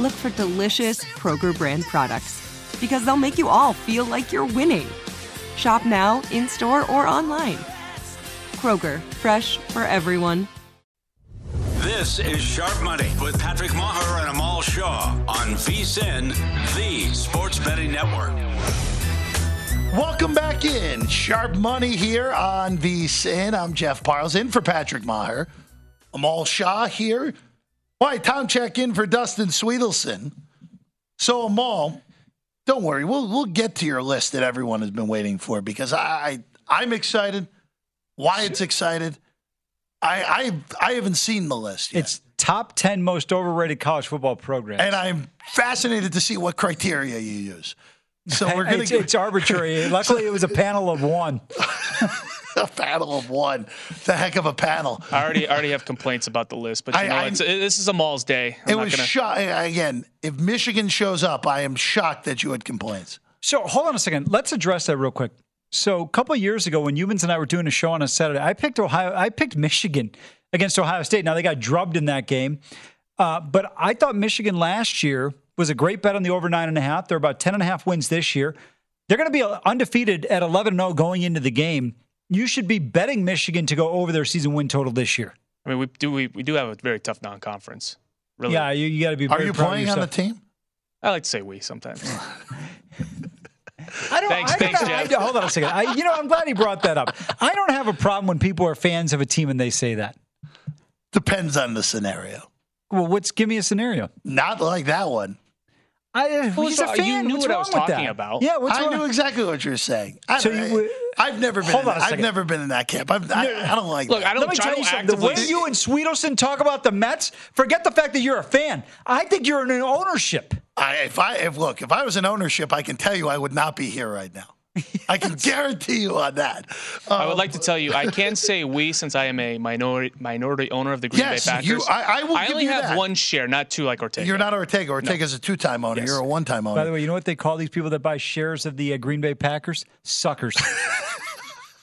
look for delicious Kroger brand products because they'll make you all feel like you're winning. Shop now, in store, or online. Kroger, fresh for everyone. This is Sharp Money with Patrick Maher and Amal Shah on VSIN, the Sports Betting Network. Welcome back in. Sharp Money here on VSIN. I'm Jeff Parles in for Patrick Maher. Amal Shah here. Why, time check in for Dustin Swedelson. So, Amal, don't worry. We'll, we'll get to your list that everyone has been waiting for because I, I I'm excited. Wyatt's excited. I, I I haven't seen the list yet. It's top 10 most overrated college football programs. and I'm fascinated to see what criteria you use. So we're going it's, to it's arbitrary. Luckily, it was a panel of one. a panel of one. The heck of a panel. I already I already have complaints about the list, but you I- know, I- it's, it, this is a Mall's day. I'm it not was gonna, shock again. If Michigan shows up, I am shocked that you had complaints. So hold on a second. Let's address that real quick. So a couple of years ago, when Humans and I were doing a show on a Saturday, I picked Ohio. I picked Michigan against Ohio State. Now they got drubbed in that game, uh, but I thought Michigan last year was a great bet on the over nine and a half. They're about ten and a half wins this year. They're going to be undefeated at eleven and zero going into the game. You should be betting Michigan to go over their season win total this year. I mean, we do we, we do have a very tough non-conference. Really, Yeah, you, you got to be. Are you proud of playing on the team? I like to say we sometimes. I don't, Thanks- I don't thanks, know- I- Jeff. hold on a second. I, you know, I'm glad he brought that up. I don't have a problem when people are fans of a team and they say that. Depends on the scenario. Well, what's give me a scenario? Not like that one. I, uh, Well, he's so a you knew What's what I wrong was talking that? about. Yeah, what's I wrong? knew exactly what you're saying. I, So you- have never been. Hold in on a that- I've never been in that camp. I've, I, I don't like. Look, that. I don't Let me tell you something. The way you and Swedelson talk about the Mets, forget the fact that you're a fan. I think you're in an ownership. I, if I if look, if I was in ownership, I can tell you I would not be here right now. I can guarantee you on that. I Um, would like to tell you, I can say we since I am a minority minority owner of the Green Yes, Bay Packers. you- I- I will give only you have that. one share, not two like Ortega. You're not Ortega. Ortega's a two-time owner. Yes. You're a one-time owner. By the way, you know what they call these people that buy shares of the uh, Green Bay Packers? Suckers.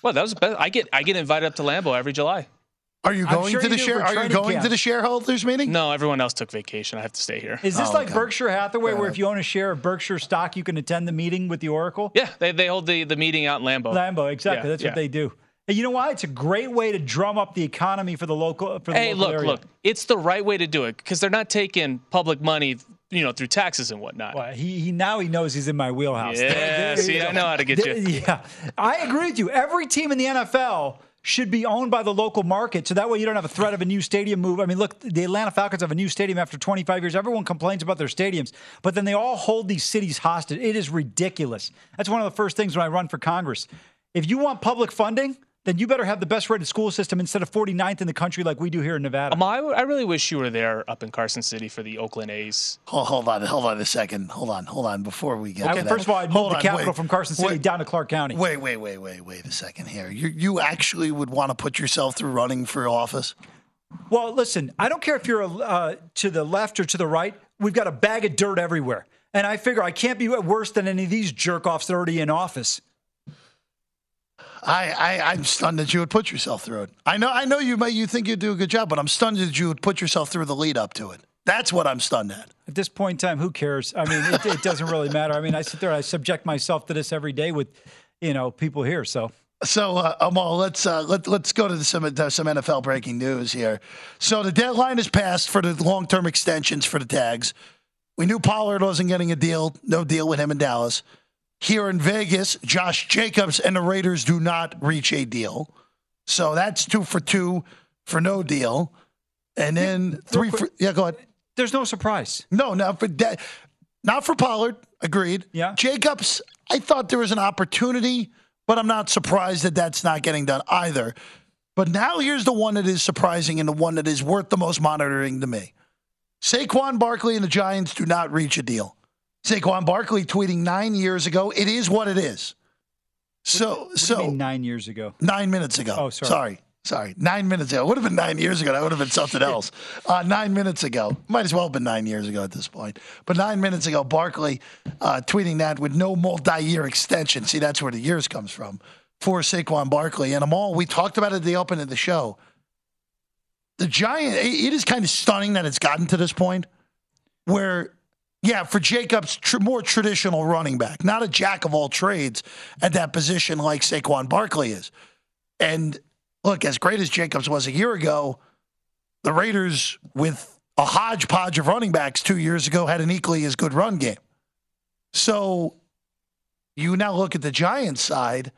Well, that was best. I get I get invited up to Lambeau every July. Are you going sure to the share? Are you going camp. to the shareholders meeting? No, everyone else took vacation. I have to stay here. Is this Oh, like okay. Berkshire Hathaway, where if you own a share of Berkshire stock, you can attend the meeting with the Oracle? Yeah, they, they hold the, the meeting out in Lambeau. Lambo, exactly. Yeah, That's yeah. what they do. And you know why? It's a great way to drum up the economy for the local. For the Hey, local look, area. look. It's the right way to do it because they're not taking public money, you know, through taxes and whatnot. Well, he, he now he knows he's in my wheelhouse. Yeah, There- there see, I know how to get you. Yeah, I agree with you. Every team in the NFL should be owned by the local market, so that way you don't have a threat of a new stadium move. I mean, look, the Atlanta Falcons have a new stadium after 25 years. Everyone complains about their stadiums, but then they all hold these cities hostage. It is ridiculous. That's one of the first things when I run for Congress. If you want public funding, then you better have the best rated school system instead of 49th in the country like we do here in Nevada. Um, I, I really wish you were there up in Carson City for the Oakland A's. Hold, hold on, hold on a second. Hold on, hold on. Before we get Okay, to that, first of all, I'd hold move the on, capital wait, from Carson City wait, down to Clark County. Wait, wait, wait, wait, wait a second here. You you actually would want to put yourself through running for office? Well, listen, I don't care if you're uh, to the left or to the right. We've got a bag of dirt everywhere. And I figure I can't be worse than any of these jerk offs that are already in office. I, I I'm stunned that you would put yourself through it. I know I know you may you think you'd do a good job, but I'm stunned that you would put yourself through the lead up to it. That's what I'm stunned at. At this point in time, who cares? I mean, it, it doesn't really matter. I mean, I sit there, I subject myself to this every day with, you know, people here. So So, uh, Amal, let's uh, let let's go to some uh, some NFL breaking news here. So the deadline is passed for the long term extensions for the tags. We knew Pollard wasn't getting a deal, no deal with him in Dallas. Here in Vegas, Josh Jacobs and the Raiders do not reach a deal. So that's two for two for no deal. And then three for, yeah, go ahead. There's no surprise. No, not for De- not for Pollard. Agreed. Yeah. Jacobs, I thought there was an opportunity, but I'm not surprised that that's not getting done either. But now here's the one that is surprising and the one that is worth the most monitoring to me. Saquon Barkley and the Giants do not reach a deal. Saquon Barkley tweeting nine years ago, "It is what it is." So, What so mean nine years ago. nine minutes ago. Oh, sorry. Sorry. Sorry. Nine minutes ago. It would have been nine years ago. That would have been something else. Uh, nine minutes ago. Might as well have been nine years ago at this point. But nine minutes ago, Barkley uh, tweeting that with no multi year extension. See, that's where the years comes from for Saquon Barkley. And Amal, we talked about it at the open of the show. The Giant, it is kind of stunning that it's gotten to this point where yeah, for Jacobs, tr- more traditional running back, not a jack of all trades at that position like Saquon Barkley is. And look, as great as Jacobs was a year ago, the Raiders, with a hodgepodge of running backs two years ago, had an equally as good run game. So you now look at the Giants side.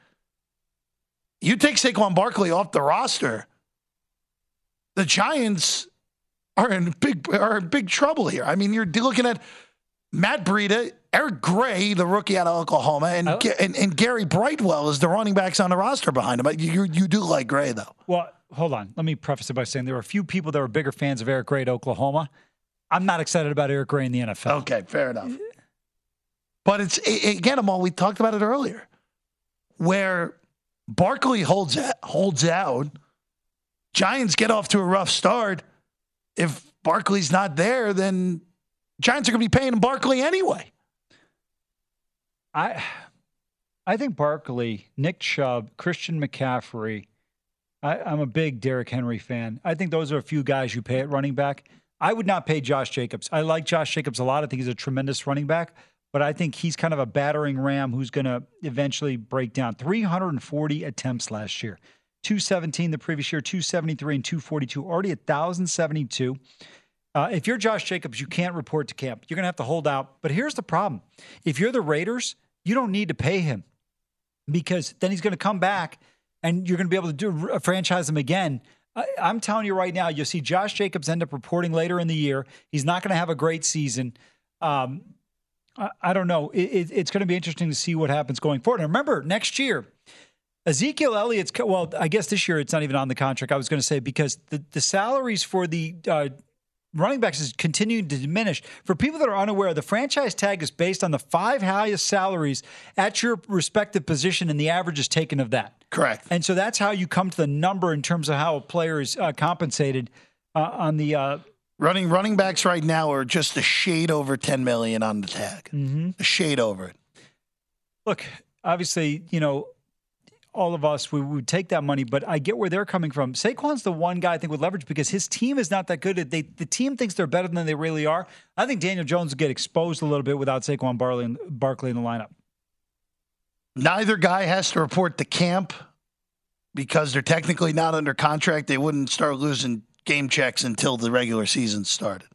You take Saquon Barkley off the roster. The Giants are in big are in big trouble here. I mean, you're looking at Matt Breida, Eric Gray, the rookie out of Oklahoma, and, oh. Ga- and, and Gary Brightwell is the running backs on the roster behind him. You, you do like Gray though. Well, hold on. Let me preface it by saying there are a few people that were bigger fans of Eric Gray at Oklahoma. I'm not excited about Eric Gray in the NFL. Okay, fair enough. But it's a- again, Amal, we talked about it earlier, where Barkley holds out, holds out. Giants get off to a rough start. If Barkley's not there, then Giants are going to be paying Barkley anyway. I I think Barkley, Nick Chubb, Christian McCaffrey. I, I'm a big Derrick Henry fan. I think those are a few guys you pay at running back. I would not pay Josh Jacobs. I like Josh Jacobs a lot. I think he's a tremendous running back, but I think he's kind of a battering ram who's going to eventually break down. 340 attempts last year, 217 the previous year, 273 and 242, already 1,072. Uh, if you're Josh Jacobs, you can't report to camp. You're going to have to hold out. But here's the problem if you're the Raiders, you don't need to pay him because then he's going to come back and you're going to be able to do uh, franchise him again. I'm telling you right now, you'll see Josh Jacobs end up reporting later in the year. He's not going to have a great season. Um, I, I don't know. It, it, it's going to be interesting to see what happens going forward. And remember, next year, Ezekiel Elliott's well, I guess this year it's not even on the contract. I was going to say because the the salaries for the uh, running backs is continuing to diminish. For people that are unaware, the franchise tag is based on the five highest salaries at your respective position, and the average is taken of that. Correct. And so that's how you come to the number in terms of how a player is uh, compensated uh, on the. Uh, Running running backs right now are just a shade over 10 million on the tag. A shade over it. look, obviously, you know, all of us we would take that money, but I get where they're coming from. Saquon's the one guy I think with leverage because his team is not that good. They the team thinks they're better than they really are. I think Daniel Jones will get exposed a little bit without Saquon Barley and Barkley in the lineup. Neither guy has to report to camp because they're technically not under contract. They wouldn't start losing game checks until the regular season started.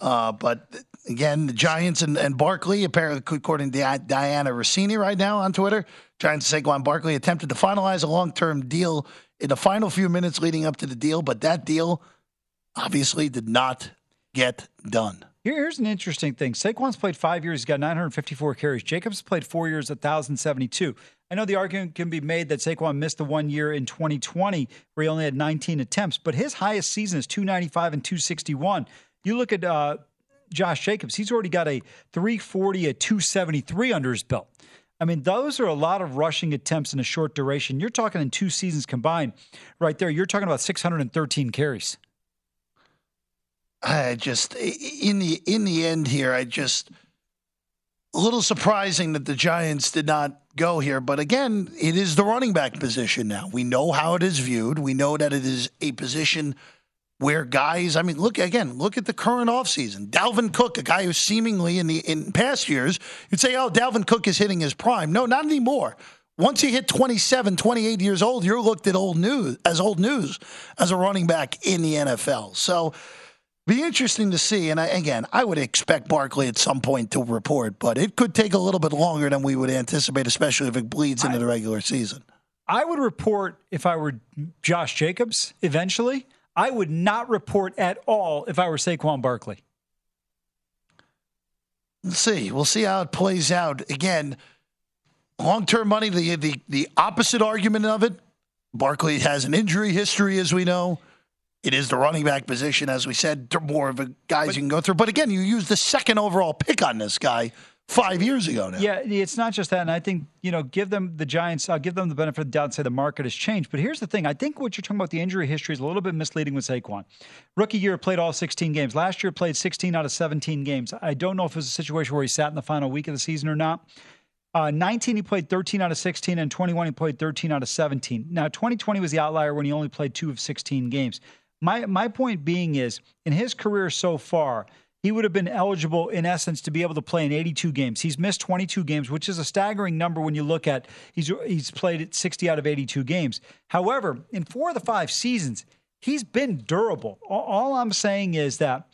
Uh, but again, the Giants and, and Barkley, apparently, according to Dianna Russini right now on Twitter, Giants Saquon Barkley attempted to finalize a long term deal in the final few minutes leading up to the deal, but that deal obviously did not get done. Here's an interesting thing. Saquon's played five years. He's got 954 carries. Jacobs played four years, 1,072. I know the argument can be made that Saquon missed the one year in 2020 where he only had 19 attempts, but his highest season is 295 and 261. You look at uh, Josh Jacobs, he's already got a 340, a 273 under his belt. I mean, those are a lot of rushing attempts in a short duration. You're talking in two seasons combined right there. You're talking about 613 carries. I just in the in the end here, I just a little surprising that the Giants did not go here. But again, it is the running back position now. We know how it is viewed. We know that it is a position where guys, I mean, look again, look at the current offseason. Dalvin Cook, a guy who seemingly in the in past years, you'd say, oh, Dalvin Cook is hitting his prime. No, not anymore. Once you hit 27, 28 years old, you're looked at old news as old news as a running back in the NFL. So Be interesting to see. And I, again, I would expect Barkley at some point to report, but it could take a little bit longer than we would anticipate, especially if it bleeds into the regular season. I would report if I were Josh Jacobs eventually. I would not report at all if I were Saquon Barkley. Let's see. We'll see how it plays out. Again, long term money, the, the the opposite argument of it. Barkley has an injury history, as we know. It is the running back position, as we said, more of a guys but, you can go through. But again, you use the second overall pick on this guy five years ago now. Yeah, it's not just that. And I think, you know, give them the Giants, I'll give them the benefit of the doubt and say the market has changed. But here's the thing I think what you're talking about, the injury history, is a little bit misleading with Saquon. Rookie year played all 16 games. Last year played 16 out of 17 games. I don't know if it was a situation where he sat in the final week of the season or not. Uh, 19, he played 13 out of 16, and 21, he played 13 out of 17. Now, 2020 was the outlier when he only played two of 16 games. My my point being is, in his career so far, he would have been eligible in essence to be able to play in 82 games. He's missed 22 games, which is a staggering number when you look at he's he's played at 60 out of 82 games. However, in four of the five seasons, he's been durable. All, I'm saying is that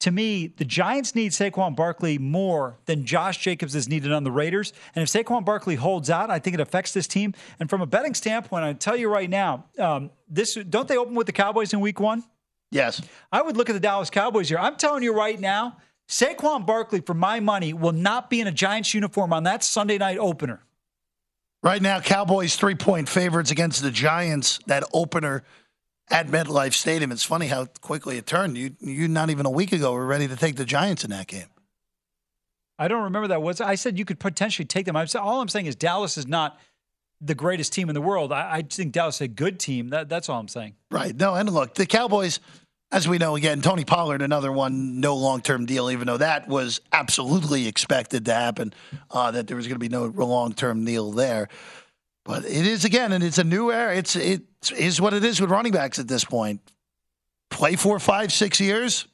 to me, the Giants need Saquon Barkley more than Josh Jacobs is needed on the Raiders. And if Saquon Barkley holds out, I think it affects this team. And from a betting standpoint, I tell you right now, um, this don't they open with the Cowboys in Week One? Yes. I would look at the Dallas Cowboys here. I'm telling you right now, Saquon Barkley, for my money, will not be in a Giants uniform on that Sunday night opener. Right now, Cowboys three point favorites against the Giants. That opener at MetLife Stadium. It's funny how quickly it turned. You, you not even a week ago were ready to take the Giants in that game. I don't remember that. Was I said you could potentially take them? I'm all I'm saying is Dallas is not the greatest team in the world. I, I think Dallas is a good team. That, that's all I'm saying. Right. No, and look, the Cowboys, as we know, again, Tony Pollard, another one, no long term deal, even though that was absolutely expected to happen, uh, that there was going to be no long term deal there. But it is again, and it's a new era. It's it is what it is with running backs at this point. Play four, five, six years,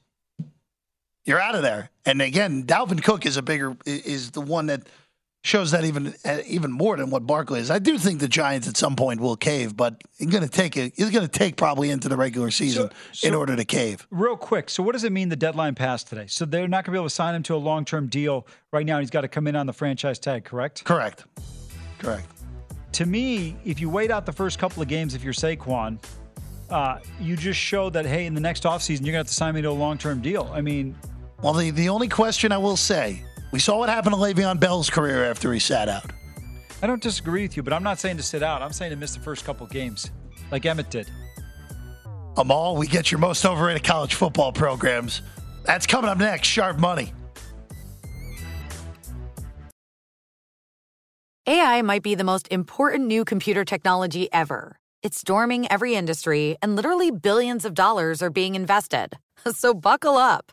you're out of there. And again, Dalvin Cook is a bigger is the one that shows that even even more than what Barkley is. I do think the Giants at some point will cave, but it's going to take it. It's going to take probably into the regular season so, so in order to cave. Real quick, so what does it mean the deadline passed today? So they're not going to be able to sign him to a long term deal right now. He's got to come in on the franchise tag, correct? Correct. Correct to me, if you wait out the first couple of games, if you're Saquon, uh, you just show that, hey, in the next offseason, you're going to have to sign me to a long term deal. I mean, well, the, the only question I will say we saw what happened to Le'Veon Bell's career after he sat out. I don't disagree with you, but I'm not saying to sit out. I'm saying to miss the first couple games, like Emmitt did. Amal, we get your most overrated college football programs. That's coming up next. Sharp Money. AI might be the most important new computer technology ever. It's storming every industry, and literally billions of dollars are being invested. So buckle up.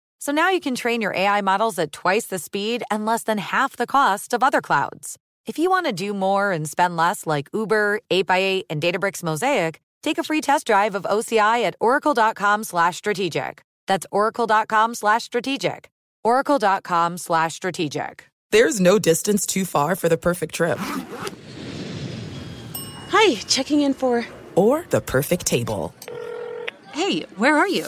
So now you can train your AI models at twice the speed and less than half the cost of other clouds. If you want to do more and spend less like Uber, 8x8, and Databricks Mosaic, take a free test drive of OCI at oracle.com slash strategic. That's oracle.com slash strategic. oracle.com slash strategic. There's no distance too far for the perfect trip. Hi, checking in for... Or the perfect table. Hey, where are you?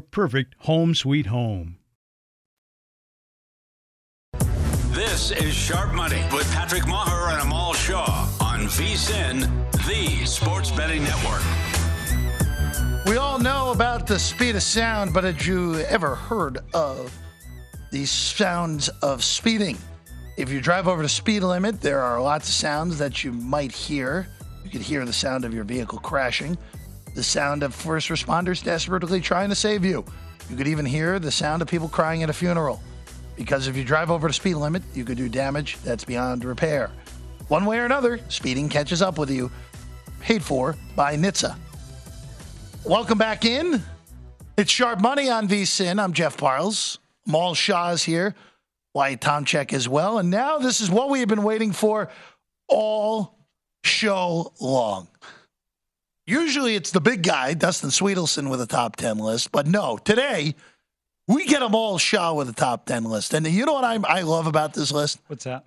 perfect home sweet home. This is Sharp Money with Patrick Maher and Amal Shah on VSIN, the sports betting network. We all know about the speed of sound, but had you ever heard of the sounds of speeding? If you drive over the speed limit, there are lots of sounds that you might hear. You could hear the sound of your vehicle crashing, the sound of first responders desperately trying to save you. You could even hear the sound of people crying at a funeral. Because if you drive over the speed limit, you could do damage that's beyond repair. One way or another, speeding catches up with you. Paid for by NHTSA. Welcome back in. It's Sharp Money on VSIN. I'm Jeff Parles. Maul Shah's here. Wyatt Tomchek as well. And now this is what we have been waiting for all show long. Usually it's the big guy, Dustin Swedelson, with a top 10 list. But no, today we get them all Shah with a top 10 list. And you know what I, I love about this list? What's that?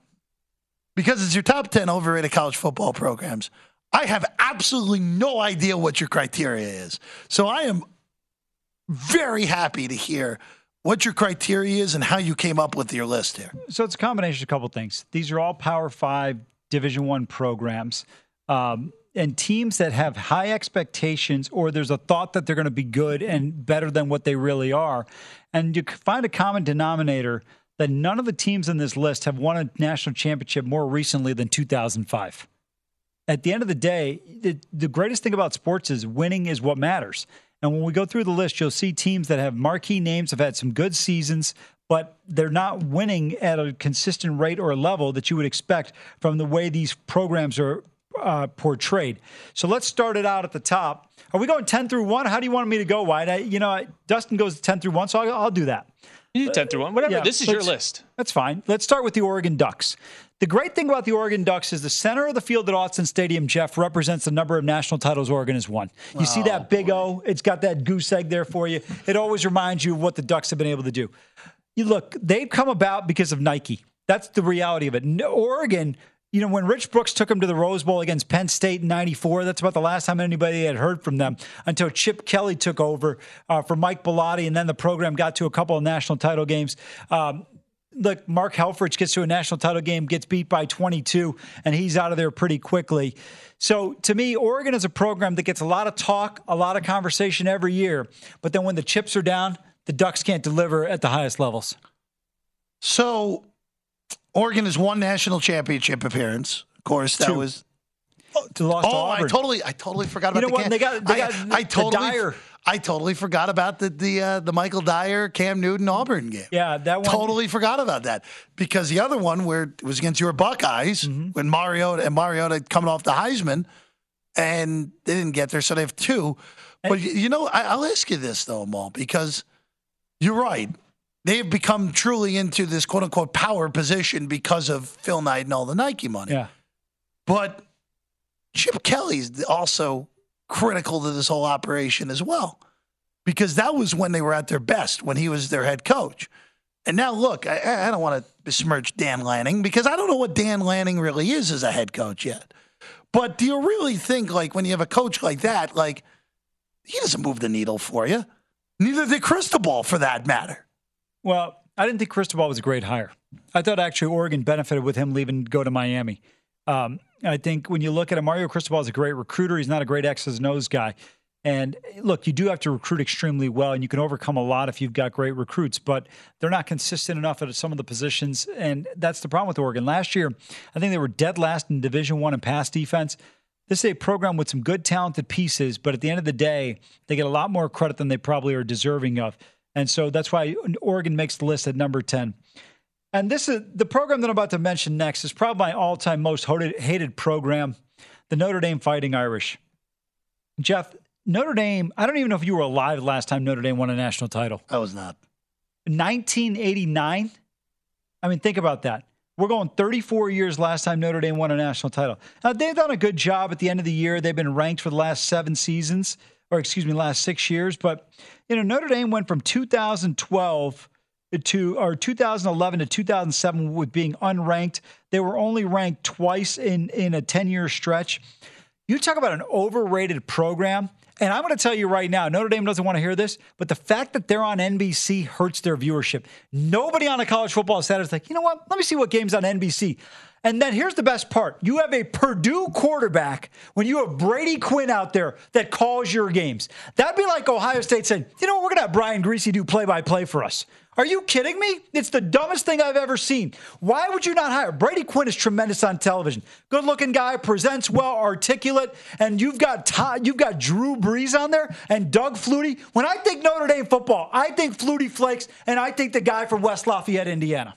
Because it's your top 10 overrated college football programs. I have absolutely no idea what your criteria is. So I am very happy to hear what your criteria is and how you came up with your list here. So it's a combination of a couple things. These are all Power Five Division One programs. Um, and teams that have high expectations or there's a thought that they're going to be good and better than what they really are. And you find a common denominator that none of the teams in this list have won a national championship more recently than 2005. At the end of the day, the, the greatest thing about sports is winning is what matters. And when we go through the list, you'll see teams that have marquee names, have had some good seasons, but they're not winning at a consistent rate or level that you would expect from the way these programs are uh, portrayed. So let's start it out at the top. Are we going 10 through 1? How do you want me to go, White? I, you know, I, Dustin goes 10 through 1, so I'll, I'll do that. You do 10 through 1, whatever. Yeah, this is your list. That's fine. Let's start with the Oregon Ducks. The great thing about the Oregon Ducks is the center of the field at Autzen Stadium, Jeff, represents the number of national titles Oregon has won. You oh, see that big. O? It's got that goose egg there for you. It always reminds you of what the Ducks have been able to do. You look, they've come about because of Nike. That's the reality of it. Oregon you know, when Rich Brooks took him to the Rose Bowl against Penn State in 94, that's about the last time anybody had heard from them until Chip Kelly took over uh, for Mike Bellotti, and then the program got to a couple of national title games. Um, look, Mark Helfrich gets to a national title game, gets beat by 22, and he's out of there pretty quickly. So to me, Oregon is a program that gets a lot of talk, a lot of conversation every year, but then when the chips are down, the Ducks can't deliver at the highest levels. So Oregon has one national championship appearance. Of course, that Two. was. Oh, lost oh I totally, I totally forgot about you know the. What? They got, they got I, I totally, Dyer. I totally forgot about the the uh, the Michael Dyer Cam Newton Auburn game. Yeah, that one. Totally forgot about that because the other one where it was against your Buckeyes mm-hmm. when Mariota and Mariota coming off the Heisman, and they didn't get there, so they have two. But and, you know, I, I'll ask you this though, Maul, because you're right they've become truly into this quote unquote power position because of Phil Knight and all the Nike money. Yeah. But Chip Kelly's also critical to this whole operation as well, because that was when they were at their best, when he was their head coach. And now, look, I, I don't want to besmirch Dan Lanning because I don't know what Dan Lanning really is as a head coach yet. But do you really think, like, when you have a coach like that, like, he doesn't move the needle for you? Neither did Cristobal, for that matter. Well, I didn't think Cristobal was a great hire. I thought actually Oregon benefited with him leaving to go to Miami. Um, I think when you look at him, Mario Cristobal is a great recruiter. He's not a great X's and O's guy. And look, you do have to recruit extremely well, and you can overcome a lot if you've got great recruits, but they're not consistent enough at some of the positions, and that's the problem with Oregon. Last year, I think they were dead last in Division One in pass defense. This is a program with some good, talented pieces, but at the end of the day, they get a lot more credit than they probably are deserving of. And so that's why Oregon makes the list at number 10. And this is the program that I'm about to mention next is probably my all-time most hated program, the Notre Dame Fighting Irish. Jeff, Notre Dame, I don't even know if you were alive last time Notre Dame won a national title. I was not. 1989. I mean, think about that. We're going 34 years last time Notre Dame won a national title. Now, they've done a good job at the end of the year. They've been ranked for the last seven seasons, or excuse me, last six years. But, you know, Notre Dame went from 2012 to, or 2011 to 2007 with being unranked. They were only ranked twice in, in a 10 year stretch. You talk about an overrated program. And I'm going to tell you right now, Notre Dame doesn't want to hear this, but the fact that they're on NBC hurts their viewership. Nobody on a college football set is like, you know what? Let me see what games on NBC. And then here's the best part you have a Purdue quarterback when you have Brady Quinn out there that calls your games. That'd be like Ohio State saying, you know what? We're going to have Brian Griese do play by play for us. Are you kidding me? It's the dumbest thing I've ever seen. Why would you not hire? Brady Quinn is tremendous on television. Good looking guy, presents well, articulate, and you've got Todd, you've got Drew Brees on there and Doug Flutie. When I think Notre Dame football, I think Flutie Flakes, and I think the guy from West Lafayette, Indiana.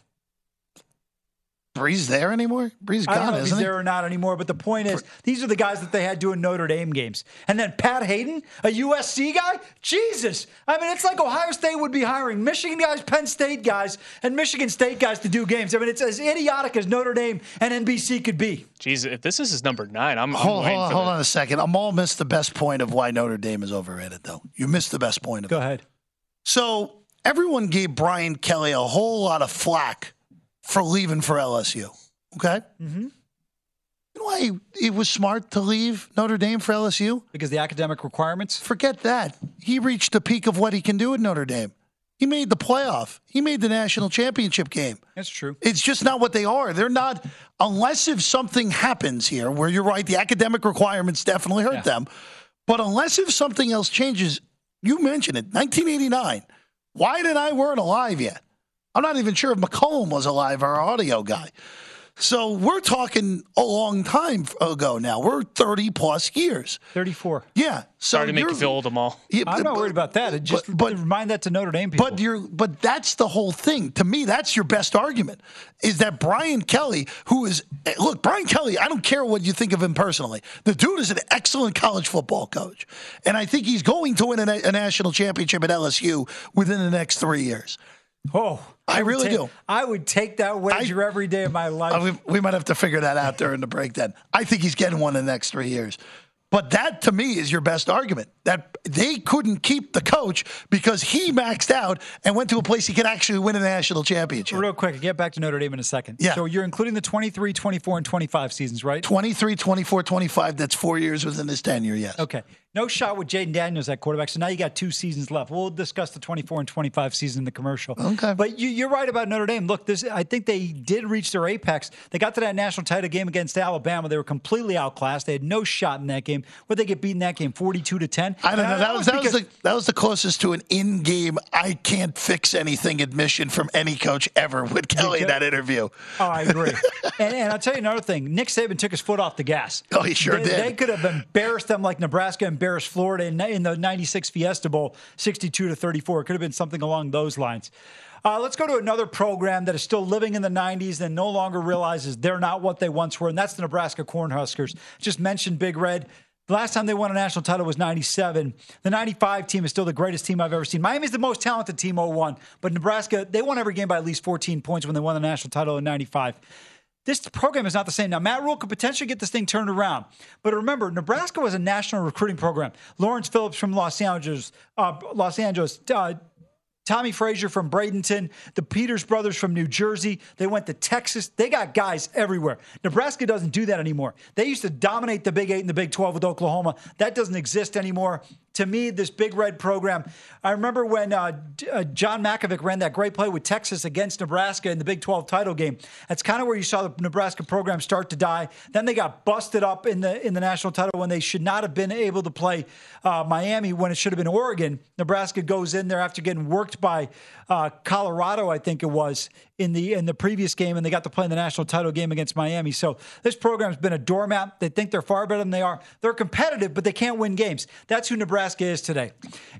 Brees there anymore? Brees I don't gone, know if he's isn't he? there or not anymore, but the point is, these are the guys that they had doing Notre Dame games. And then Pat Haden, a USC guy? Jesus. I mean, it's like Ohio State would be hiring Michigan guys, Penn State guys, and Michigan State guys to do games. I mean, it's as idiotic as Notre Dame and NBC could be. Jesus, if this is his number nine, I'm, I'm Hold, waiting hold, on, for hold the- on a second. I'm all missed the best point of why Notre Dame is overrated, though. You missed the best point of Go it. ahead. So everyone gave Brian Kelly a whole lot of flack for leaving for LSU. Okay? Mm-hmm. You know why he, he was smart to leave Notre Dame for LSU? Because the academic requirements? Forget that. He reached the peak of what he can do at Notre Dame. He made the playoff. He made the national championship game. That's true. It's just not what they are. They're not, unless if something happens here where you're right, the academic requirements definitely hurt Yeah. them. But unless if something else changes, you mentioned it, 1989. Wyatt and I weren't alive yet. I'm not even sure if McCollum was alive, our audio guy. So we're talking a long time ago now. We're 30 plus years. 34. Yeah. So Sorry to make you feel old, Amal. Yeah, I'm not but- worried about that. It just but- but- remind that to Notre Dame people. but you're but that's the whole thing. To me, that's your best argument. Is that Brian Kelly, who is look, Brian Kelly, I don't care what you think of him personally. The dude is an excellent college football coach. And I think he's going to win a, a national championship at LSU within the next three years. Oh, I would really take- do. I would take that wager every day of my life. We, we might have to figure that out during the break then. I think he's getting one in the next three years. But that to me is your best argument that they couldn't keep the coach because he maxed out and went to a place he could actually win a national championship. Real quick, get back to Notre Dame in a second. Yeah. So you're including the 23, 24, and 25 seasons, right? 23, 24, 25. That's four years within his tenure, yes. Okay. No shot with Jayden Daniels at quarterback. So now you got two seasons left. We'll discuss the 24 and 25 season in the commercial. Okay. But you, you're right about Notre Dame. Look, this I think they did reach their apex. They got to that national title game against Alabama. They were completely outclassed. They had no shot in that game. Would they get beaten that game 42 to 10? I don't And know. That was that was the that was the closest to an in-game I can't fix anything admission from any coach ever with Kelly in that interview. Oh, I agree. and, and I'll tell you another thing. Nick Saban took his foot off the gas. Oh, he sure they, did. They could have embarrassed them like Nebraska embarrassed Florida in, in the 96 Fiesta Bowl, 62 to 34. It could have been something along those lines. Uh, let's go to another program that is still living in the 90s and no longer realizes they're not what they once were, and that's the Nebraska Cornhuskers. Just mentioned Big Red. The last time they won a national title was 97. The 95 team is still the greatest team I've ever seen. Miami's the most talented team 01, but Nebraska, they won every game by at least 14 points when they won the national title in 95. This program is not the same. Now, Matt Rhule could potentially get this thing turned around. But remember, Nebraska was a national recruiting program. Lawrence Phillips from Los Angeles, uh, Los Angeles, uh, Tommie Frazier from Bradenton, the Peters brothers from New Jersey. They went to Texas. They got guys everywhere. Nebraska doesn't do that anymore. They used to dominate the Big Eight and the Big 12 with Oklahoma. That doesn't exist anymore. To me, this Big Red program, I remember when uh, uh, John Mackovic ran that great play with Texas against Nebraska in the Big 12 title game. That's kind of where you saw the Nebraska program start to die. Then they got busted up in the in the national title when they should not have been able to play uh, Miami when it should have been Oregon. Nebraska goes in there after getting worked by uh, Colorado, I think it was in the in the previous game, and they got to play in the national title game against Miami. So this program's been a doormat. They think they're far better than they are. They're competitive, but they can't win games. That's who Nebraska is today,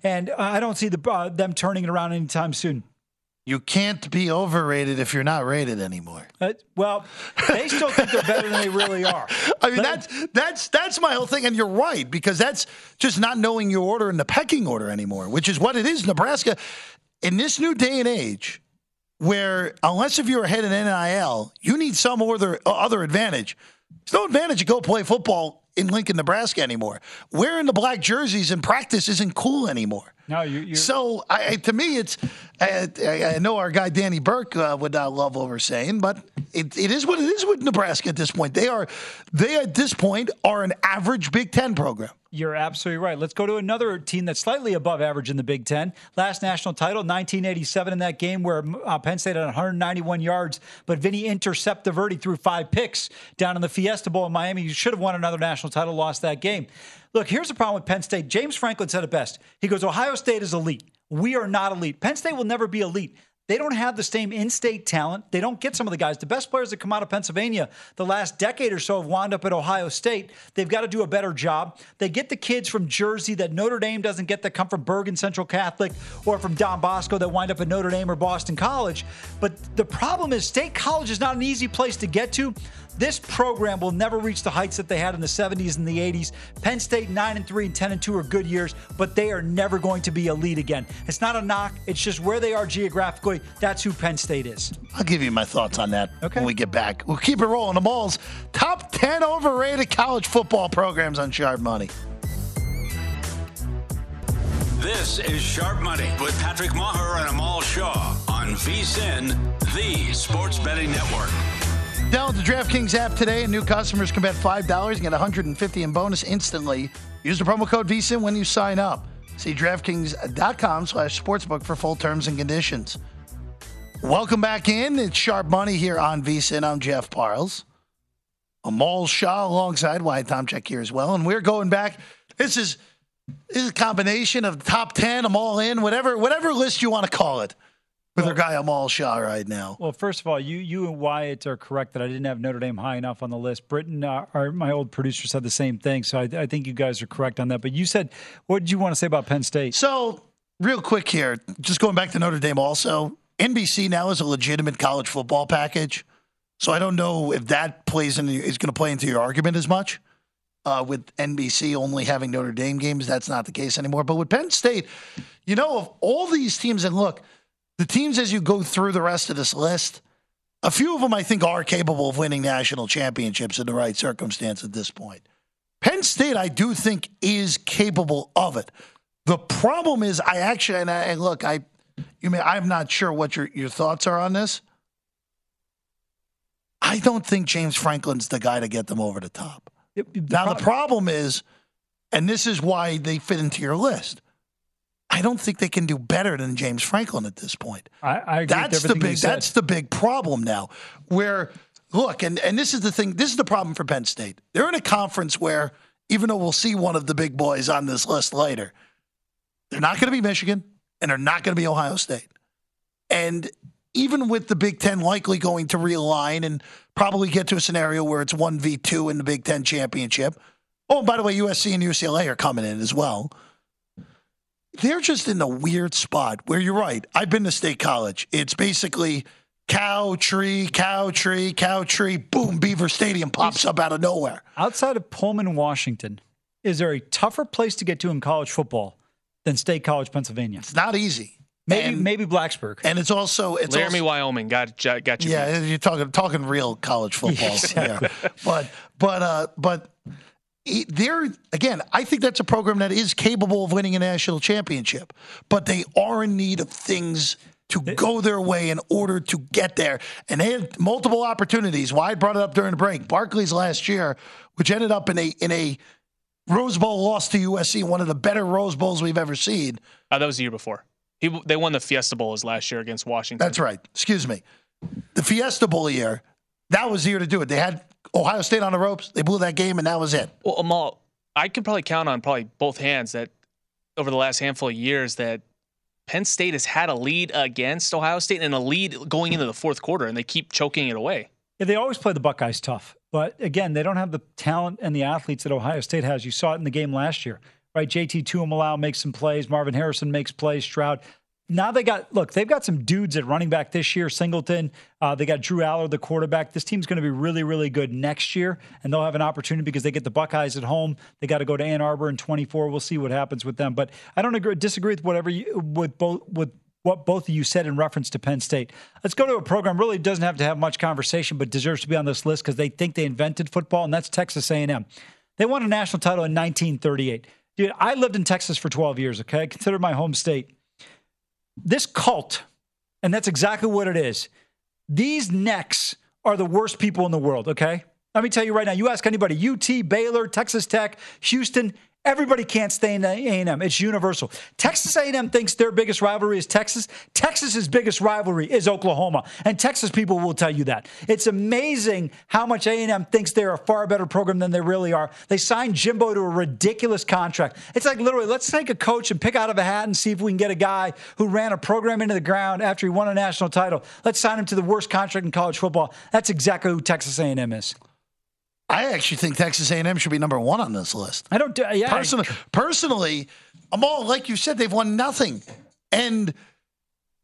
and uh, I don't see the, uh, them turning it around anytime soon. You can't be overrated if you're not rated anymore. Uh, well, they still think they're better than they really are. I mean, that's that's that's my whole thing, and you're right because that's just not knowing your order in the pecking order anymore, which is what it is. Nebraska, in this new day and age, where unless if you're ahead in NIL, you need some other other advantage. There's no advantage to go play football in Lincoln, Nebraska anymore. Wearing the black jerseys in practice isn't cool anymore. No, you. So I, to me, it's. I, I, know our guy Danny Burke uh, would not love what we're saying, but it, it is what it is with Nebraska at this point. They are, they at this point are an average Big Ten program. You're absolutely right. Let's go to another team that's slightly above average in the Big Ten. Last national title, 1987, in that game where uh, Penn State had 191 yards, but Vinny Interceptaverti threw five picks down in the Fiesta Bowl in Miami. You should have won another national title, lost that game. Look, here's the problem with Penn State. James Franklin said it best. He goes, Ohio State is elite. We are not elite. Penn State will never be elite. They don't have the same in state talent. They don't get some of the guys. The best players that come out of Pennsylvania the last decade or so have wound up at Ohio State. They've got to do a better job. They get the kids from Jersey that Notre Dame doesn't get that come from Bergen Central Catholic or from Don Bosco that wind up at Notre Dame or Boston College. But the problem is, State College is not an easy place to get to. This program will never reach the heights that they had in the 70s and the 80s. Penn State 9 and 3 and 10 and 2 are good years, but they are never going to be elite again. It's not a knock, it's just where they are geographically. That's who Penn State is. I'll give you my thoughts on that okay. when we get back. We'll keep it rolling. The Balls top 10 overrated college football programs on Sharp Money. This is Sharp Money with Patrick Maher and Amal Shah on VSIN, the Sports Betting Network. Download the DraftKings app today, and new customers can bet $5 and get 150 in bonus instantly. Use the promo code VSIN when you sign up. See DraftKings.com slash sportsbook for full terms and conditions. Welcome back in. It's Sharp Money here on VSIN. I'm Jeff Parles. Amal Shah alongside Wyatt Tomchek here as well. And we're going back. This is this is a combination of top 10, I'm all in, whatever, whatever list you want to call it with well, our guy Amal Shah right now. Well, first of all, you you and Wyatt are correct that I didn't have Notre Dame high enough on the list. Britton, uh, our, my old producer, said the same thing, so I, I, think you guys are correct on that. But you said, what did you want to say about Penn State? So, real quick here, just going back to Notre Dame. Also, NBC now is a legitimate college football package, so I don't know if that plays in is going to play into your argument as much. Uh, with NBC only having Notre Dame games, that's not the case anymore. But with Penn State, you know, of all these teams, and look the teams as you go through the rest of this list, a few of them I think are capable of winning national championships in the right circumstance at this point. Penn State, I do think, is capable of it. The problem is, I actually, and, I, and look, I, you may, I'm not sure what your, your thoughts are on this. I don't think James Franklin's the guy to get them over the top. The now, pro- the problem is, and this is why they fit into your list. I don't think they can do better than James Franklin at this point. I, I that's the big that's the big problem now. Where look, and, and this is the thing, this is the problem for Penn State. They're in a conference where, even though we'll see one of the big boys on this list later, they're not going to be Michigan and they're not going to be Ohio State. And even with the Big Ten likely going to realign and probably get to a scenario where it's 1v2 in the Big Ten championship. Oh, and by the way, USC and UCLA are coming in as well they're just in a weird spot where you're right. I've been to state college. It's basically cow tree, cow tree, cow tree, boom, Beaver Stadium pops up out of nowhere. Outside of Pullman, Washington, is there a tougher place to get to in college football than State College, Pennsylvania? It's not easy. Maybe and, maybe Blacksburg. And it's also it's Laramie, also, Wyoming. Got got you. Yeah, you're talking talking real college football. yeah. But but uh but they're again i think that's a program that is capable of winning a national championship but they are in need of things to go their way in order to get there and they had multiple opportunities why well, i brought it up during the break Barkley's last year which ended up in a in a rose bowl loss to usc one of the better rose bowls we've ever seen uh, that was the year before he, they won the fiesta bowl his last year against washington that's right excuse me the fiesta bowl year that was the year to do it they had Ohio State on the ropes. They blew that game, and that was it. Well, Amal, I could probably count on probably both hands that over the last handful of years that Penn State has had a lead against Ohio State and a lead going into the fourth quarter, and they keep choking it away. Yeah, they always play the Buckeyes tough, but again, they don't have the talent and the athletes that Ohio State has. You saw it in the game last year, right? JT Tuimoloau makes some plays, Marvin Harrison makes plays, Stroud. now they got look, they've got some dudes at running back this year. Singleton, uh, they got Drew Allar, the quarterback. This team's going to be really, really good next year, and they'll have an opportunity because they get the Buckeyes at home. They got to go to Ann Arbor in 24. We'll see what happens with them. But I don't agree, disagree with whatever you, with both with what both of you said in reference to Penn State. Let's go to a program really doesn't have to have much conversation, but deserves to be on this list because they think they invented football, and that's Texas A&M. They won a national title in 1938. Dude, I lived in Texas for 12 years. Okay, consider my home state this cult, and that's exactly what it is. These necks are the worst people in the world, okay? Let me tell you right now, you ask anybody, UT, Baylor, Texas Tech, Houston, Everybody can't stay in A&M. It's universal. Texas A&M thinks their biggest rivalry is Texas. Texas's biggest rivalry is Oklahoma, and Texas people will tell you that. It's amazing how much A&M thinks they're a far better program than they really are. They signed Jimbo to a ridiculous contract. It's like literally, let's take a coach and pick out of a hat and see if we can get a guy who ran a program into the ground after he won a national title. Let's sign him to the worst contract in college football. That's exactly who Texas A&M is. I actually think Texas A&M should be number one on this list. I don't. Yeah. Personally, personally, I'm all like you said. They've won nothing, and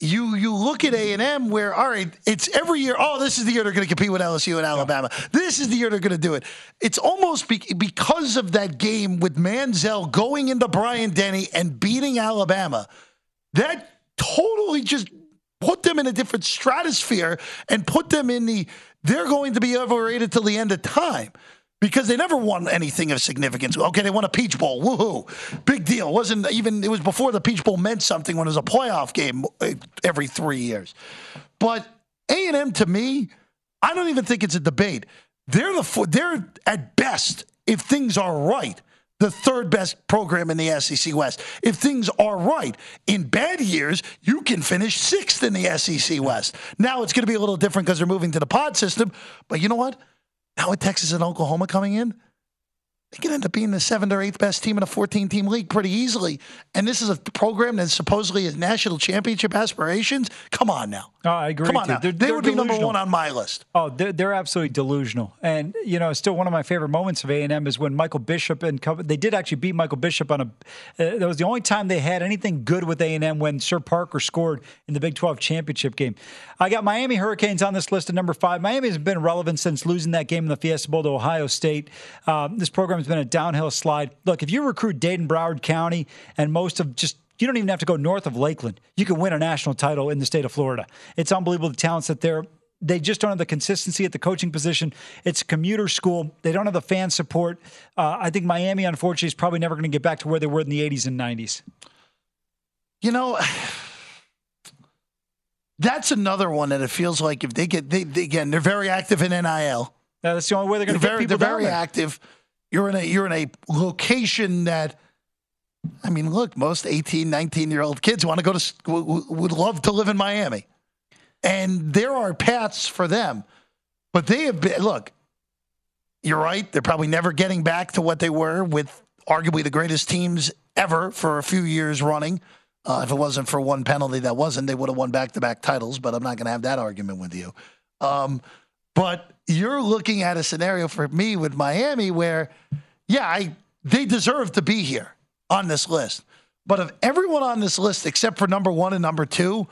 you you look at A&M where all right, it's every year. Oh, this is the year they're going to compete with LSU and Alabama. Yeah. This is the year they're going to do it. It's almost be, because of that game with Manziel going into Bryant-Denny and beating Alabama. That totally just put them in a different stratosphere and put them in the they're going to be overrated till the end of time because they never won anything of significance. Okay, they won a Peach Bowl. Woohoo. Big deal. Wasn't even it was before the Peach Bowl meant something when it was a playoff game every 3 years. But A&M to me, I don't even think it's a debate. They're the they're at best if things are right the third best program in the SEC West. If things are right, in bad years, you can finish sixth in the SEC West. Now it's going to be a little different because they're moving to the pod system. But you know what? Now with Texas and Oklahoma coming in, they could end up being the seventh or eighth best team in a 14 team league pretty easily. And this is a program that supposedly has national championship aspirations. Come on now. Oh, I agree. Come on now. They're, they they're would delusional. be number one on my list. Oh, they're, they're absolutely delusional. And, you know, still one of my favorite moments of A&M is when Michael Bishop and they did actually beat Michael Bishop on a, uh, that was the only time they had anything good with A&M when Sirr Parker scored in the Big 12 championship game. I got Miami Hurricanes on this list at number five. Miami has been relevant since losing that game in the Fiesta Bowl to Ohio State. Um, this program has been a downhill slide. Look, if you recruit Dade and Broward County and most of just you don't even have to go north of Lakeland. You can win a national title in the state of Florida. It's unbelievable the talents that they're they just don't have the consistency at the coaching position. It's a commuter school. They don't have the fan support. Uh, I think Miami, unfortunately, is probably never going to get back to where they were in the 80s and 90s. You know, that's another one that it feels like if they get, they, they again, they're very active in NIL. Yeah, that's the only way they're going to get people They're very active. You're in a you're in a location that I mean, look, most 18, 19 year old kids want to go to would love to live in Miami. And there are paths for them. But they have been look, you're right, they're probably never getting back to what they were with arguably the greatest teams ever for a few years running. Uh, if it wasn't for one penalty that wasn't, they would have won back to back titles, but I'm not going to have that argument with you. Um, but you're looking at a scenario for me with Miami where, yeah, I they deserve to be here on this list. But of everyone on this list except for number one and number two,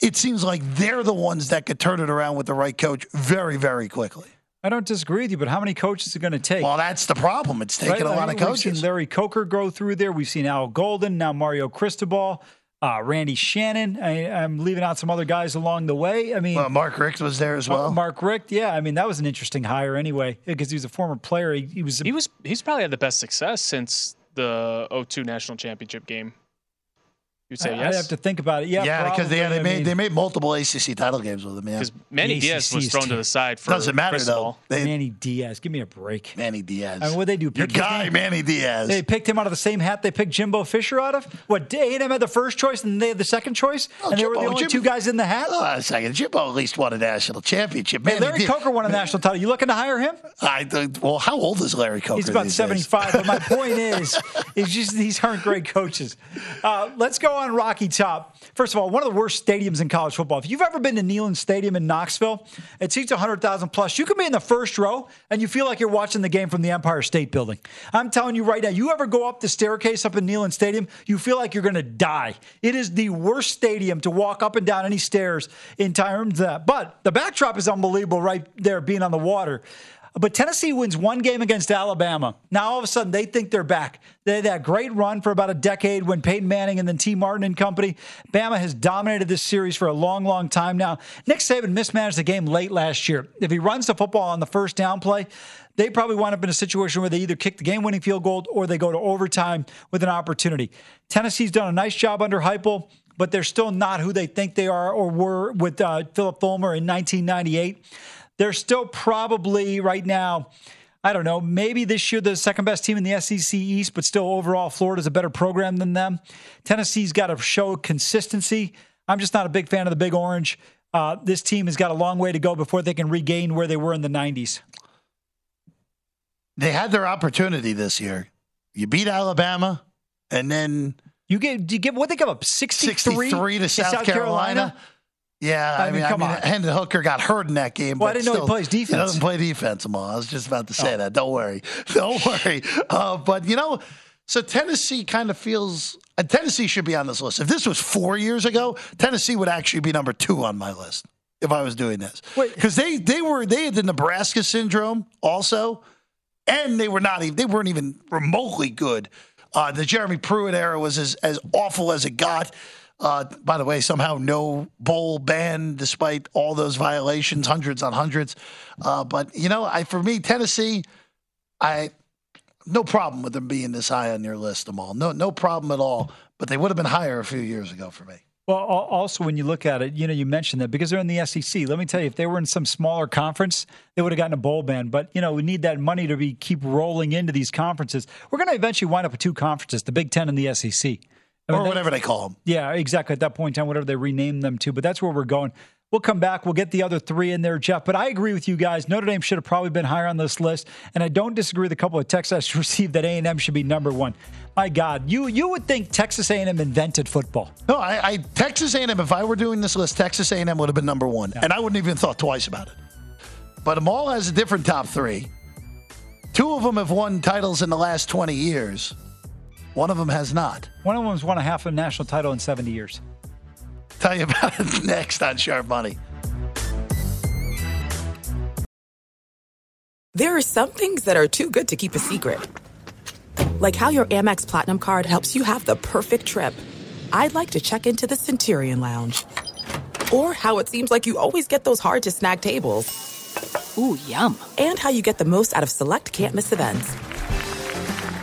it seems like they're the ones that could turn it around with the right coach very, very quickly. I don't disagree with you, but how many coaches are going to take? Well, that's the problem. It's taking right? a lot I mean, of coaches. We've seen Larry Coker go through there. We've seen Al Golden, now Mario Cristobal uh, Randy Shannon. I, am leaving out some other guys along the way. I mean, well, Mark Richt was there as well. Mark Richt, yeah. I mean, that was an interesting hire anyway because he was a former player. He, he was. he was. He's probably had the best success since the 02 national championship game. You'd say I, yes. I'd have to think about it. Yeah, yeah, because they, they made mean, they made multiple ACC title games with him. Yeah, because Manny Diaz was thrown to the side for doesn't matter though. They, Manny Diaz, give me a break. Manny Diaz. I mean, what they do? Pick Your guy, Manny Diaz. They picked him out of the same hat they picked Jimbo Fisher out of. What A and M had the first choice and they had the second choice, oh, and Jimbo, they were the only Jimbo, two guys in the hat. Oh, a second, Jimbo at least won a national championship. Hey, Larry Diaz. Coker won a national title. You looking to hire him? I well, how old is Larry Coker? He's about seventy five. but my point is, is just these aren't great coaches. Uh, let's go on Rocky Top. First of all, one of the worst stadiums in college football. If you've ever been to Neyland Stadium in Knoxville, it seats 100,000 plus. You can be in the first row and you feel like you're watching the game from the Empire State Building. I'm telling you right now, you ever go up the staircase up in Neyland Stadium, you feel like you're going to die. It is the worst stadium to walk up and down any stairs in terms of that. But the backdrop is unbelievable right there being on the water. But Tennessee wins one game against Alabama. Now all of a sudden they think they're back. They had that great run for about a decade when Peyton Manning and then Tee Martin and company. Bama has dominated this series for a long, long time now. Nick Saban mismanaged the game late last year. If he runs the football on the first down play, they probably wind up in a situation where they either kick the game winning field goal or they go to overtime with an opportunity. Tennessee's done a nice job under Heupel but they're still not who they think they are or were with uh, Phillip Fulmer in 1998. They're still probably right now. I don't know. Maybe this year the second best team in the SEC East, but still overall Florida's a better program than them. Tennessee's got to show consistency. I'm just not a big fan of the Big Orange. Uh, this team has got a long way to go before they can regain where they were in the 90s. They had their opportunity this year. You beat Alabama, and then you get you give what they give up 63, 63 to South, South Carolina. Carolina. Yeah, I, I mean, I mean, Hendon Hooker got hurt in that game. Well, I didn't still, know he plays defense. He doesn't play defense, Amal. I was just about to say oh. that. Don't worry. Don't worry. Uh, but, you know, so Tennessee kind of feels uh, Tennessee should be on this list. If this was four years ago, Tennessee would actually be number two on my list if I was doing this. Because they, they were they had the Nebraska syndrome also, and they were not even they weren't even remotely good. Uh, the Jeremy Pruitt era was as, as awful as it got. Uh, by the way, somehow no bowl ban despite all those violations, hundreds on hundreds. Uh, but you know, I for me, Tennessee, I no problem with them being this high on your list. Them all, no, no problem at all. But they would have been higher a few years ago for me. Well, also when you look at it, you know, you mentioned that because they're in the SEC. Let me tell you, if they were in some smaller conference, they would have gotten a bowl ban. But you know, we need that money to be keep rolling into these conferences. We're going to eventually wind up with two conferences: the Big Ten and the SEC. I mean, or whatever they call them. Yeah, exactly. At that point in time, whatever they rename them to. But that's where we're going. We'll come back. We'll get the other three in there, Jeff. But I agree with you guys. Notre Dame should have probably been higher on this list, and I don't disagree with a couple of texts I received that A and M should be number one. My God, you you would think Texas A&M invented football. No, I, I Texas A&M. If I were doing this list, Texas A&M would have been number one, and I wouldn't even thought twice about it. But Amal has a different top three. Two of them have won titles in the last twenty years. One of them has not. One of them's won a half of a national title in 70 years. Tell you about it next on Sharp Money. There are some things that are too good to keep a secret. Like how your Amex Platinum card helps you have the perfect trip. I'd like to check into the Centurion Lounge. Or how it seems like you always get those hard to snag tables. Ooh, yum. And how you get the most out of select can't miss events.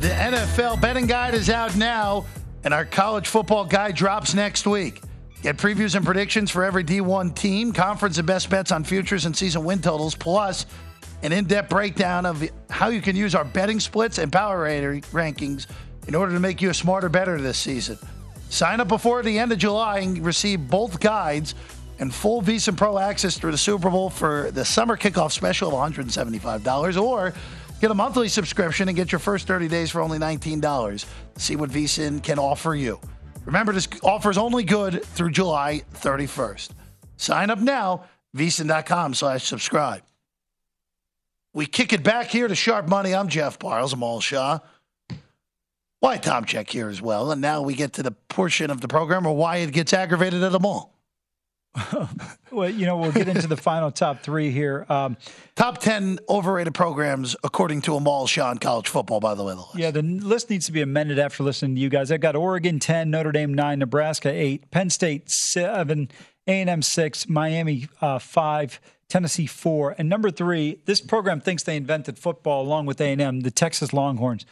The NFL betting guide is out now, and our college football guide drops next week. Get previews and predictions for every D1 team, conference and best bets on futures and season win totals, plus an in depth breakdown of how you can use our betting splits and power rankings in order to make you a smarter better this season. Sign up before the end of July and receive both guides and full VSIN Pro access through the Super Bowl for the summer kickoff special of $175 or get a monthly subscription and get your first 30 days for only $19. See what VSIN can offer you. Remember, this offer is only good through July 31st. Sign up now, VSIN.com slash subscribe. We kick it back here to Sharp Money. I'm Jeff Parles. I'm Amal Shah. Why Tom Check here as well. And now we get to the portion of the program where Wyatt gets aggravated at them all. well, you know, we'll get into the final top three here. Um, top 10 overrated programs, according to Amal Shah in college football, by the way. The list. Yeah, the list needs to be amended after listening to you guys. I've got Oregon 10, Notre Dame 9, Nebraska 8, Penn State 7, A&M 6, Miami uh, 5, Tennessee 4. And number three, this program thinks they invented football along with A&M, the Texas Longhorns.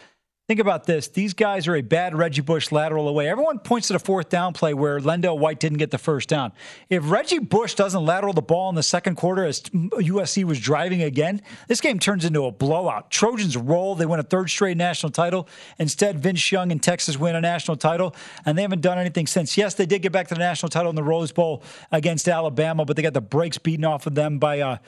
Think about this. These guys are a bad Reggie Bush lateral away. Everyone points to the fourth down play where LenDale White didn't get the first down. If Reggie Bush doesn't lateral the ball in the second quarter as USC was driving again, this game turns into a blowout. Trojans roll. They win a third straight national title. Instead, Vince Young and Texas win a national title, and they haven't done anything since. Yes, they did get back to the national title in the Rose Bowl against Alabama, but they got the brakes beaten off of them by uh,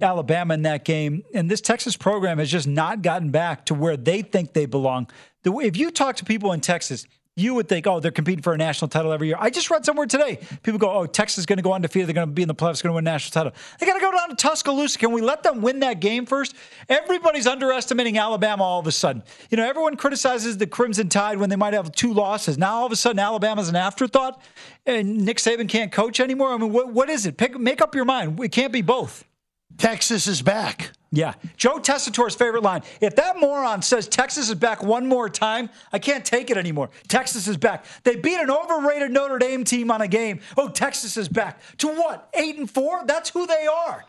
Alabama in that game. And this Texas program has just not gotten back to where they think they belong. If you talk to people in Texas, you would think, oh, they're competing for a national title every year. I just read somewhere today. People go, oh, Texas is going to go undefeated. They're going to be in the playoffs, going to win a national title. They got to go down to Tuscaloosa. Can we let them win that game first? Everybody's underestimating Alabama all of a sudden. You know, everyone criticizes the Crimson Tide when they might have two losses. Now all of a sudden Alabama's an afterthought, and Nick Saban can't coach anymore. I mean, what, what is it? Pick, make up your mind. It can't be both. Texas is back. Yeah. Joe Tessitore's favorite line. If that moron says Texas is back one more time, I can't take it anymore. Texas is back. They beat an overrated Notre Dame team on a game. Oh, Texas is back. To what? Eight and four? That's who they are.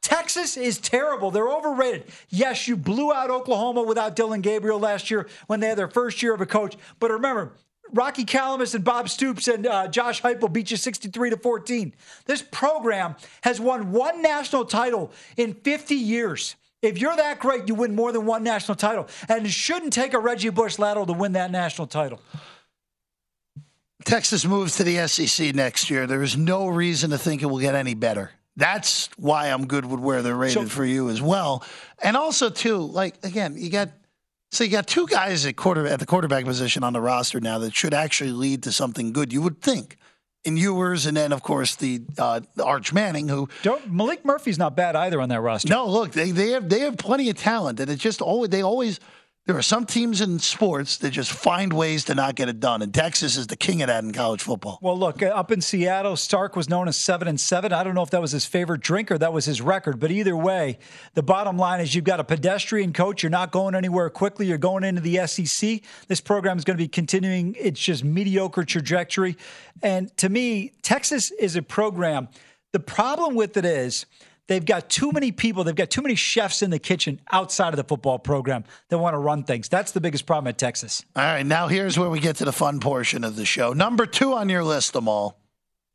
Texas is terrible. They're overrated. Yes, you blew out Oklahoma without Dillon Gabriel last year when they had their first year of a coach. But remember, Rocky Calmus and Bob Stoops and uh, Josh Heupel beat you 63 to 14. This program has won one national title in 50 years. If you're that great, you win more than one national title. And it shouldn't take a Reggie Bush lateral to win that national title. Texas moves to the SEC next year. There is no reason to think it will get any better. That's why I'm good with where they're rated so, for you as well. And also, too, like, again, you got – so you got two guys at quarter at the quarterback position on the roster now that should actually lead to something good. You would think. In Ewers, and then of course the, uh, Arch Manning, who Don't, Maalik Murphy's not bad either on that roster. No, look, they, they have they have plenty of talent, and it's just always they always there are some teams in sports that just find ways to not get it done, and Texas is the king of that in college football. Well, look, uh, up in Seattle, Sark was known as seven and seven. I don't know if that was his favorite drink or that was his record, but either way, the bottom line is you've got a pedestrian coach. You're not going anywhere quickly. You're going into the SEC. This program is going to be continuing its just mediocre trajectory, and to me, Texas is a program. The problem with it is They've got too many people, they've got too many chefs in the kitchen outside of the football program that want to run things. That's the biggest problem at Texas. All right, now here's where we get to the fun portion of the show. Number two on your list, Amal.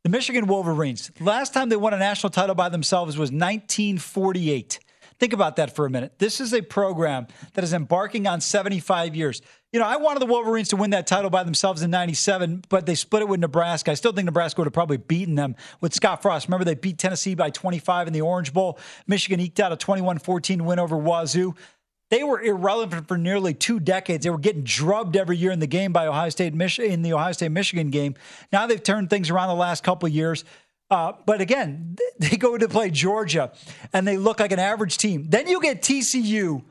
The Michigan Wolverines. Last time they won a national title by themselves was 1948. Think about that for a minute. This is a program that is embarking on 75 years. You know, I wanted the Wolverines to win that title by themselves in 97, but they split it with Nebraska. I still think Nebraska would have probably beaten them with Scott Frost. Remember, they beat Tennessee by 25 in the Orange Bowl. Michigan eked out a 21 14 win over Wazoo. They were irrelevant for nearly two decades. They were getting drubbed every year in the game by Ohio State, in the Ohio State Michigan game. Now they've turned things around the last couple years. Uh, but again, they go to play Georgia and they look like an average team. Then you get TCU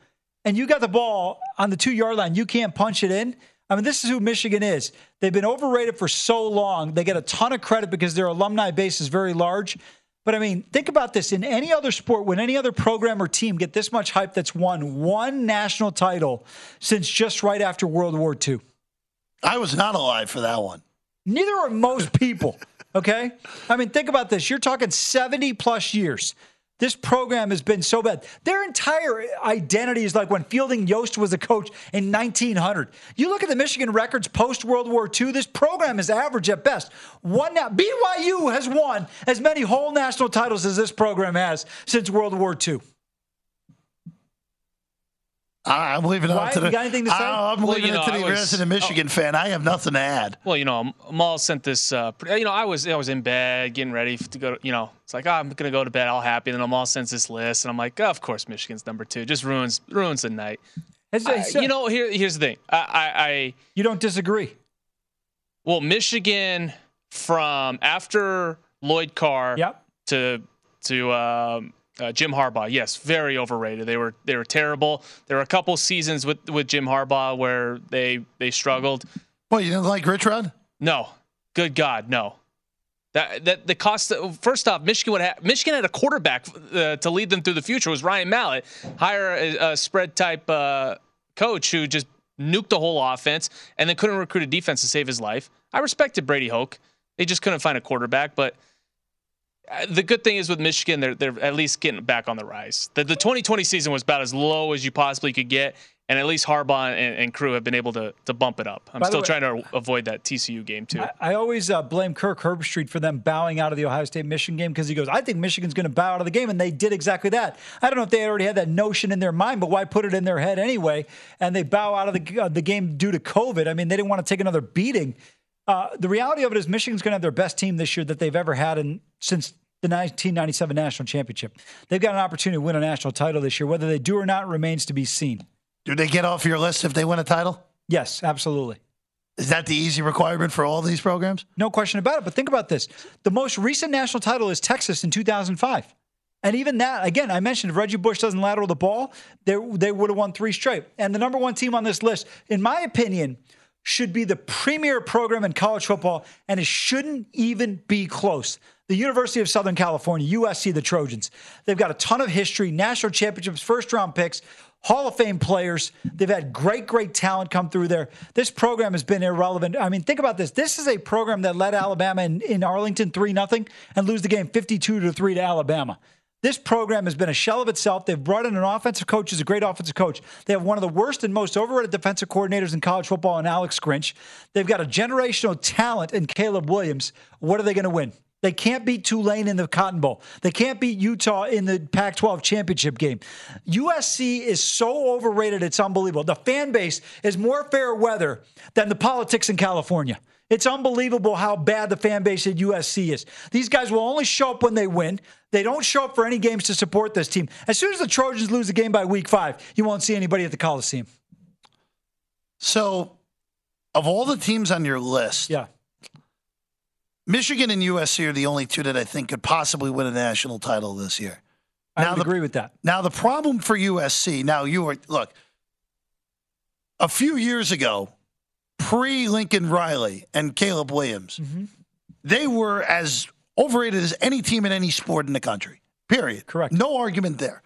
and you got the ball on the two yard line. You can't punch it in. I mean, this is who Michigan is. They've been overrated for so long. They get a ton of credit because their alumni base is very large. But I mean, think about this. In any other sport, when any other program or team get this much hype that's won one national title since just right after World War II? I was not alive for that one. Neither are most people. Okay? I mean, think about this. You're talking 70 plus years. This program has been so bad. Their entire identity is like when Fielding Yost was a coach in 1900. You look at the Michigan records post World War II, this program is average at best. One now, BYU has won as many whole national titles as this program has since World War II. I'm leaving it Why? up to the. You got anything to say? I- I'm Well, leaving you know, it to I the was- resident Michigan fan. I have nothing to add. Well, you know, Maul sent this. Uh, you know, I was I was in bed getting ready to go. You know, it's like oh, I'm gonna go to bed all happy, and then Maul sends this list, and I'm like, oh, of course, Michigan's number two. Just ruins ruins the night. I- you know, here here's the thing. I, I, I you don't disagree. well, Michigan from after Lloyd Carr Yep. to to um, uh, Jim Harbaugh. Yes, very overrated. They were they were terrible. There were a couple seasons with with Jim Harbaugh where they they struggled. Well, you didn't like Rich Rod? No, good God, no. That that the cost. First off, Michigan would Michigan had a quarterback uh, to lead them through the future. It was Ryan Mallett. Hire a, a spread type uh, coach who just nuked the whole offense and then couldn't recruit a defense to save his life. I respected Brady Hoke. They just couldn't find a quarterback, but. Uh, The good thing is with Michigan, they're they're at least getting back on the rise. The, the 2020 season was about as low as you possibly could get, and at least Harbaugh and, and crew have been able to to bump it up. I'm By still way- trying to avoid that TCU game too. I, I always uh, blame Kirk Herbstreit for them bowing out of the Ohio State Michigan game because he goes, I think Michigan's going to bow out of the game, and they did exactly that. I don't know if they already had that notion in their mind, but why put it in their head anyway? And they bow out of the uh, the game due to COVID. I mean, they didn't want to take another beating. Uh, the reality of it is, Michigan's going to have their best team this year that they've ever had in since the 1997 national championship. They've got an opportunity to win a national title this year. Whether they do or not remains to be seen. Do they get off your list if they win a title? Yes, absolutely. Is that the easy requirement for all these programs? No question about it. But think about this the most recent national title is Texas in 2005. And even that, again, I mentioned if Reggie Bush doesn't lateral the ball, they, they would have won three straight. And the number one team on this list, in my opinion, should be the premier program in college football, and it shouldn't even be close. The University of Southern California, USC, the Trojans. They've got a ton of history, national championships, first round picks, Hall of Fame players. They've had great, great talent come through there. This program has been irrelevant. I mean, think about this. This is a program that led Alabama in, in Arlington 3 0 and lose the game 52 to 3 to Alabama. This program has been a shell of itself. They've brought in an offensive coach who's a great offensive coach. They have one of the worst and most overrated defensive coordinators in college football in Alex Grinch. They've got a generational talent in Caleb Williams. What are they going to win? They can't beat Tulane in the Cotton Bowl. They can't beat Utah in the Pac 12 championship game. USC is so overrated, it's unbelievable. The fan base is more fair weather than the politics in California. It's unbelievable how bad the fan base at USC is. These guys will only show up when they win. They don't show up for any games to support this team. As soon as the Trojans lose a game by week five, you won't see anybody at the Coliseum. So, of all the teams on your list, Yeah. Michigan and USC are the only two that I think could possibly win a national title this year. I Now the- agree with that. Now the problem for USC, now you were look, a few years ago, pre Lincoln Riley and Caleb Williams, Mm-hmm. they were as overrated as any team in any sport in the country. Period. Correct. No argument there.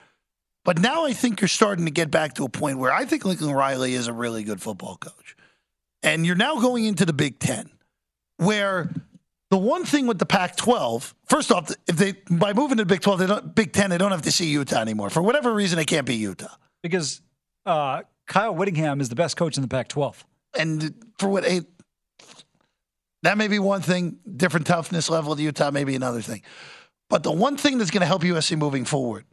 But now I think you're starting to get back to a point where I think Lincoln Riley is a really good football coach. And you're now going into the Big Ten, where the one thing with the Pac-12, first off, if they by moving to the Big 12, they don't Big Ten, they don't have to see Utah anymore. For whatever reason, they can't be Utah. Because uh, Kyle Whittingham is the best coach in the Pac 12. And for what eight, that may be one thing. Different toughness level of Utah may be another thing. But the one thing that's going to help USC moving forward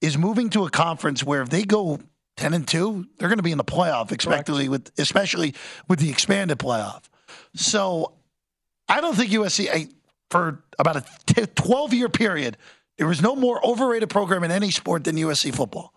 is moving to a conference where if they go ten and two, they're going to be in the playoff, especially with especially with the expanded playoff. So I don't think USC I, for about a t- twelve year period there was no more overrated program in any sport than USC football.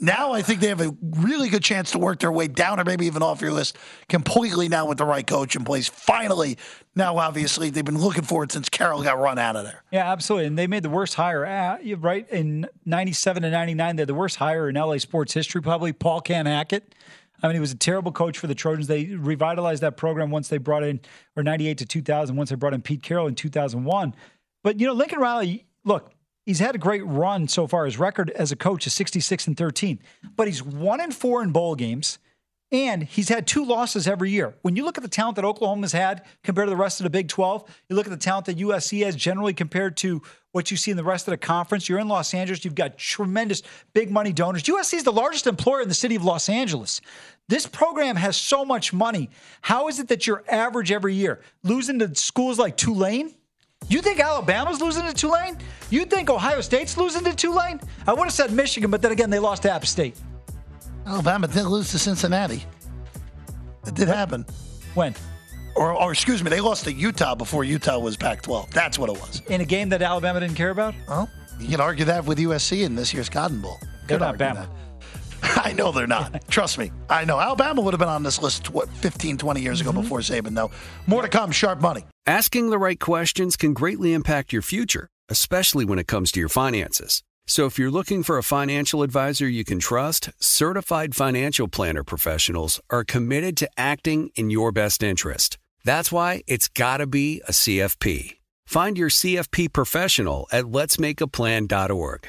Now I think they have a really good chance to work their way down or maybe even off your list completely now with the right coach in place. Finally, now obviously they've been looking for it since Carroll got run out of there. Yeah, absolutely. And they made the worst hire, you're right? In 97 to 99, they're the worst hire in LA sports history, probably. Paul Can Hackett. I mean, he was a terrible coach for the Trojans. They revitalized that program once they brought in, or 98 to 2000, once they brought in Pete Carroll in 2001. But, you know, Lincoln Riley, look, he's had a great run so far. His record as a coach is 66 and 13, but he's one and four in bowl games. And he's had two losses every year. When you look at the talent that Oklahoma's had compared to the rest of the Big 12, you look at the talent that USC has generally compared to what you see in the rest of the conference. You're in Los Angeles, you've got tremendous big money donors. USC is the largest employer in the city of Los Angeles. This program has so much money. How is it that you're average every year? Losing to schools like Tulane? You think Alabama's losing to Tulane? You think Ohio State's losing to Tulane? I would have said Michigan, but then again, they lost to App State. Alabama did lose to Cincinnati. It did happen. When? Or, or excuse me, they lost to Utah before Utah was Pac-12. That's what it was. In a game that Alabama didn't care about? Well, you can argue that with USC in this year's Cotton Bowl. They're not Bama. that. I know they're not. Trust me. I know. Alabama would have been on this list, what, 15, 20 years ago mm-hmm. before Saban, though. More to come. Sharp money. Asking the right questions can greatly impact your future, especially when it comes to your finances. So if you're looking for a financial advisor you can trust, certified financial planner professionals are committed to acting in your best interest. That's why it's got to be a CFP. Find your CFP professional at letsmakeaplan.org.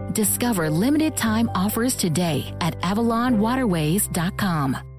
Discover limited time offers today at AvalonWaterways.com.